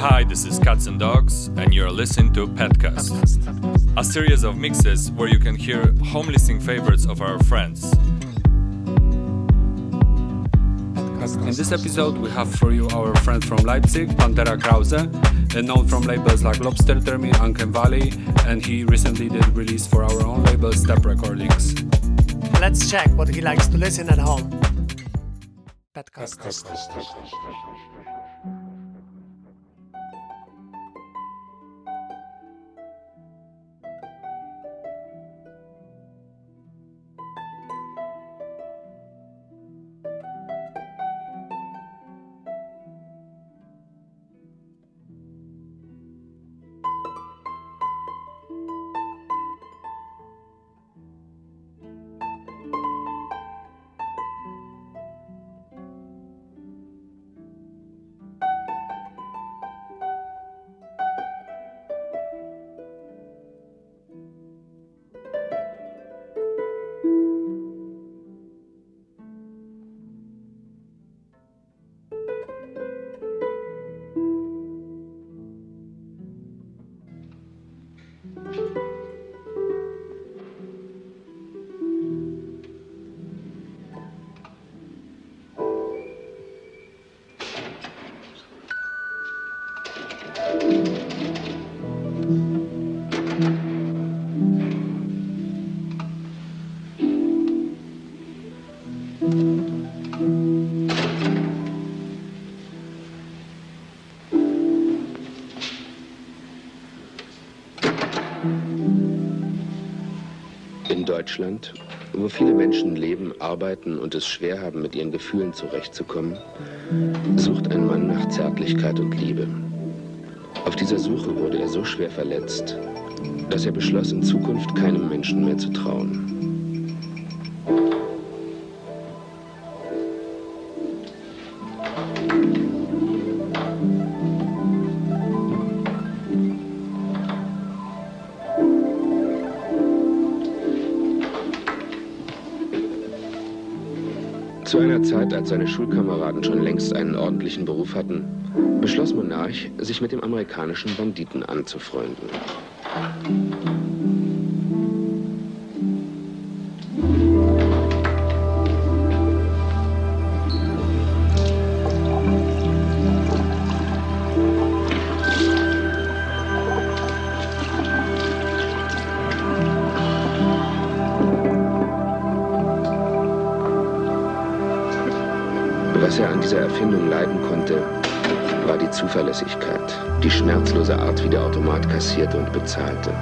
Hi, this is Cats and Dogs, and you're listening to Petcast, a series of mixes where you can hear home listening favorites of our friends. In this episode, we have for you our friend from Leipzig, Pantera Krause, known from labels like Lobster Termin, Uncanny Valley, and he recently did release for our own label, Step Recordings. Let's check what he likes to listen at home. Petcast. In Deutschland, wo viele Menschen leben, arbeiten und es schwer haben, mit ihren Gefühlen zurechtzukommen, sucht ein Mann nach Zärtlichkeit und Liebe. Auf dieser Suche wurde er so schwer verletzt, dass er beschloss, in Zukunft keinem Menschen mehr zu trauen. Als seine Schulkameraden schon längst einen ordentlichen Beruf hatten, beschloss Monarch, sich mit dem amerikanischen Banditen anzufreunden. Erfindung leiden konnte, war die Zuverlässigkeit, die schmerzlose Art, wie der Automat kassierte und bezahlte.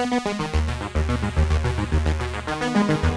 Thank you.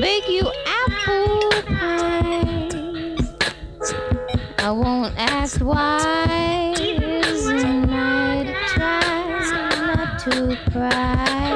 bake you apple pies. I won't ask why. Isn't I try not to cry?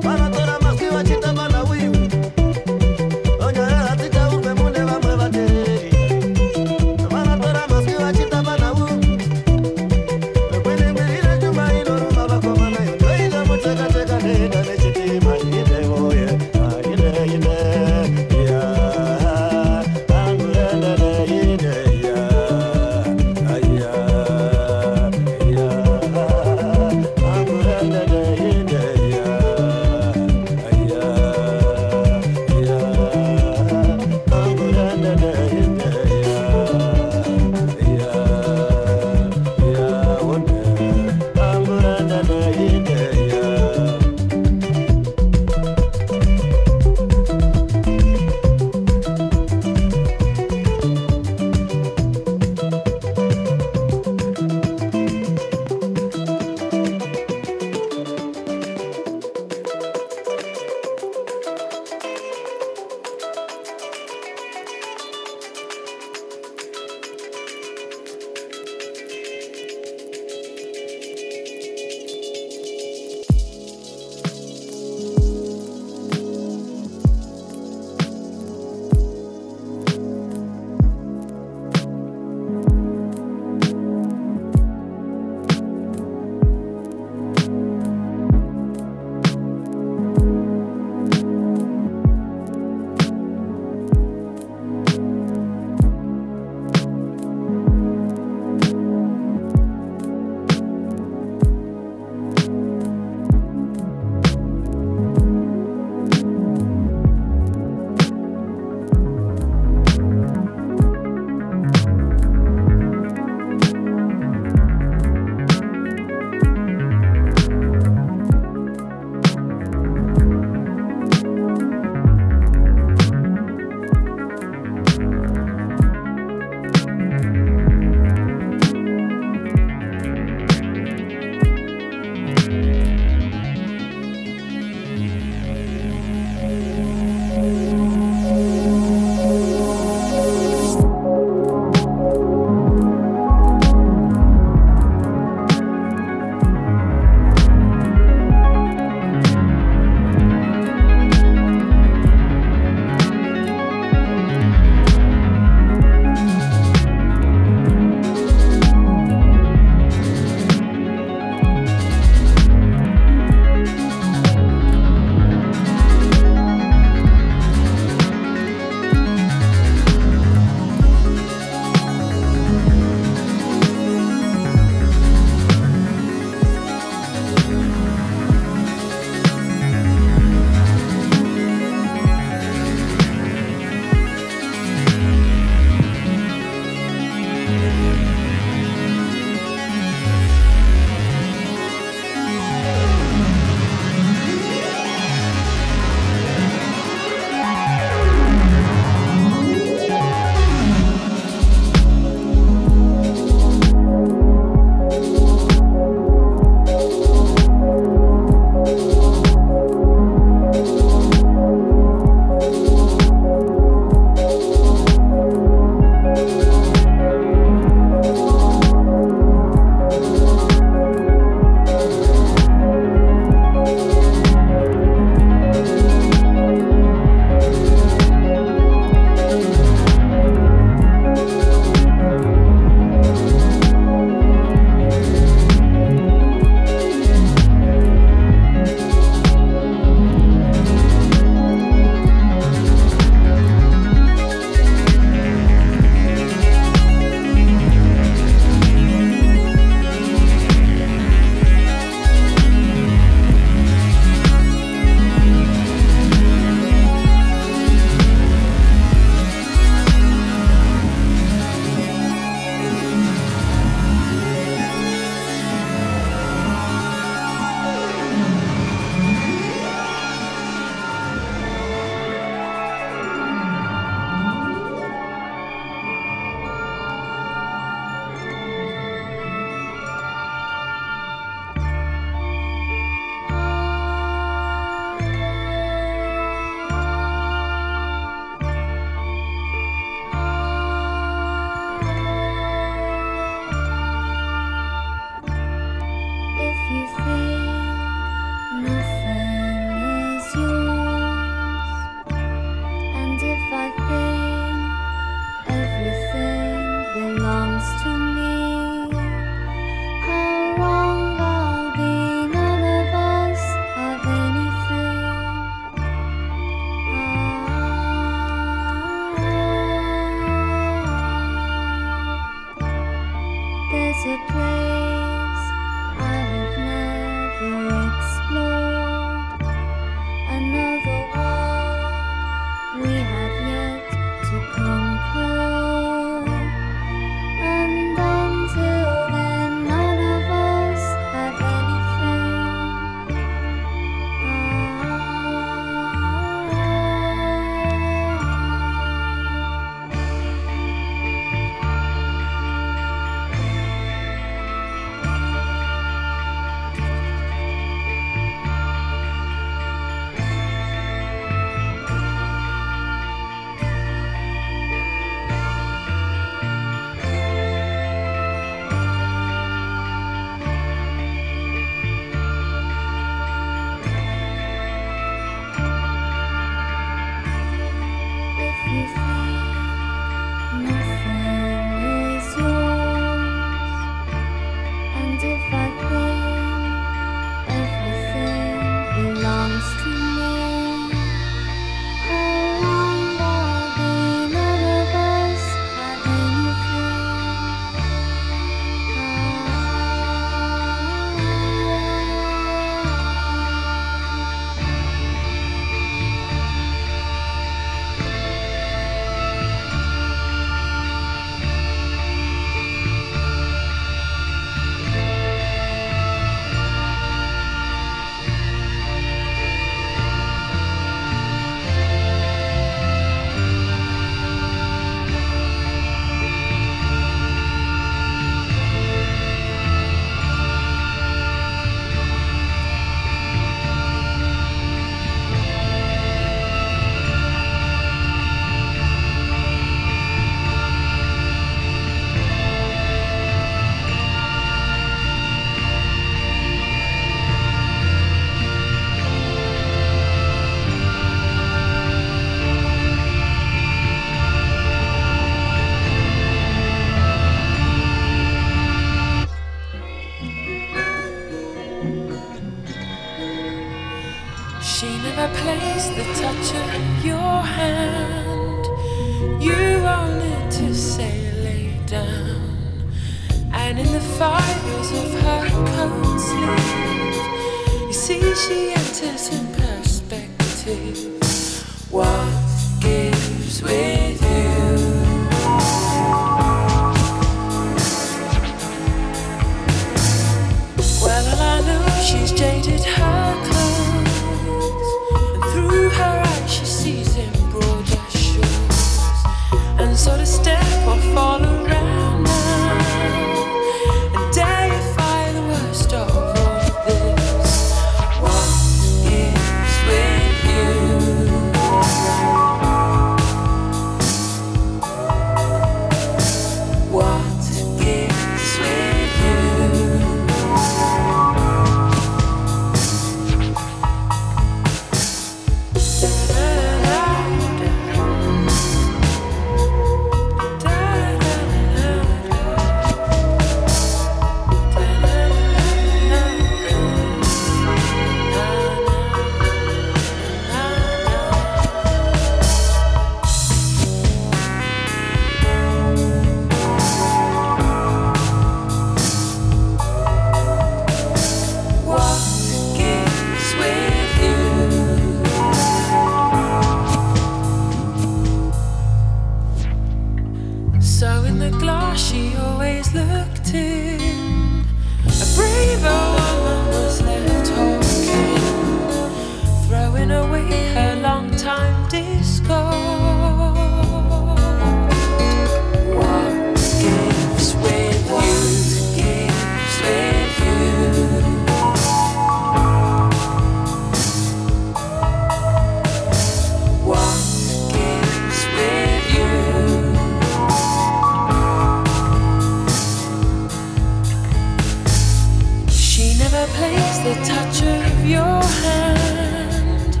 Ever place the touch of your hand.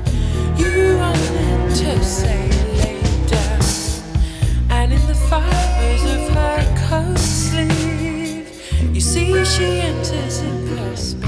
You are meant to say later. and in the fibers of her coat sleeve, you see she enters in person.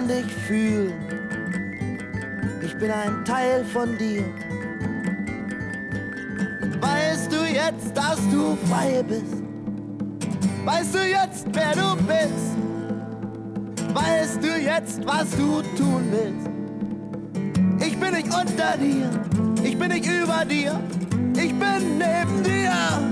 Kann dich fühlen. Ich bin ein Teil von dir. Weißt du jetzt, dass du frei bist? Weißt du jetzt, wer du bist? Weißt du jetzt, was du tun willst? Ich bin nicht unter dir, ich bin nicht über dir, ich bin neben dir.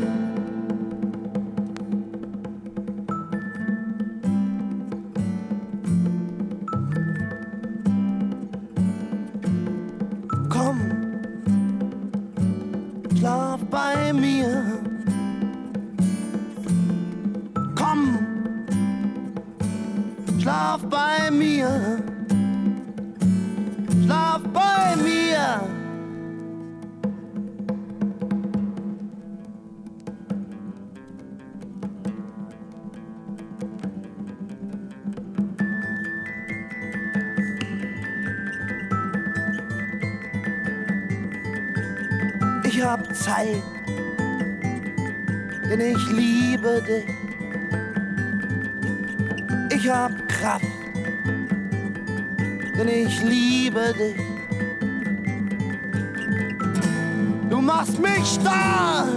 Machst mich stark,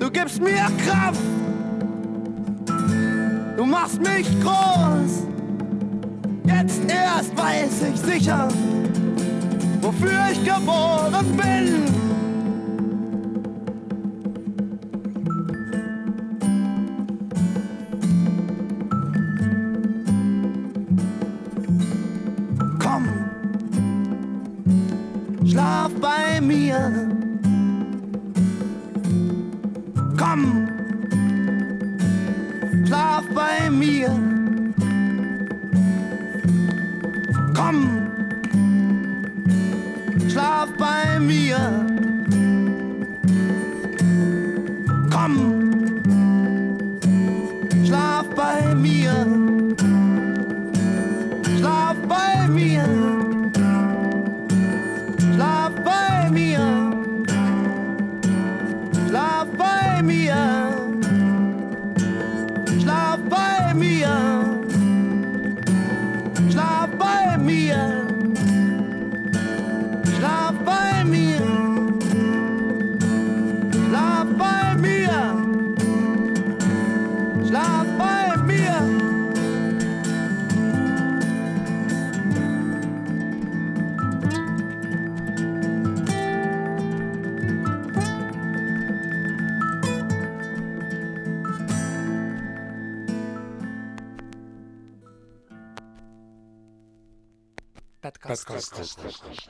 du gibst mir Kraft, du machst mich groß. Jetzt erst weiß ich sicher, wofür ich geboren bin. podcast.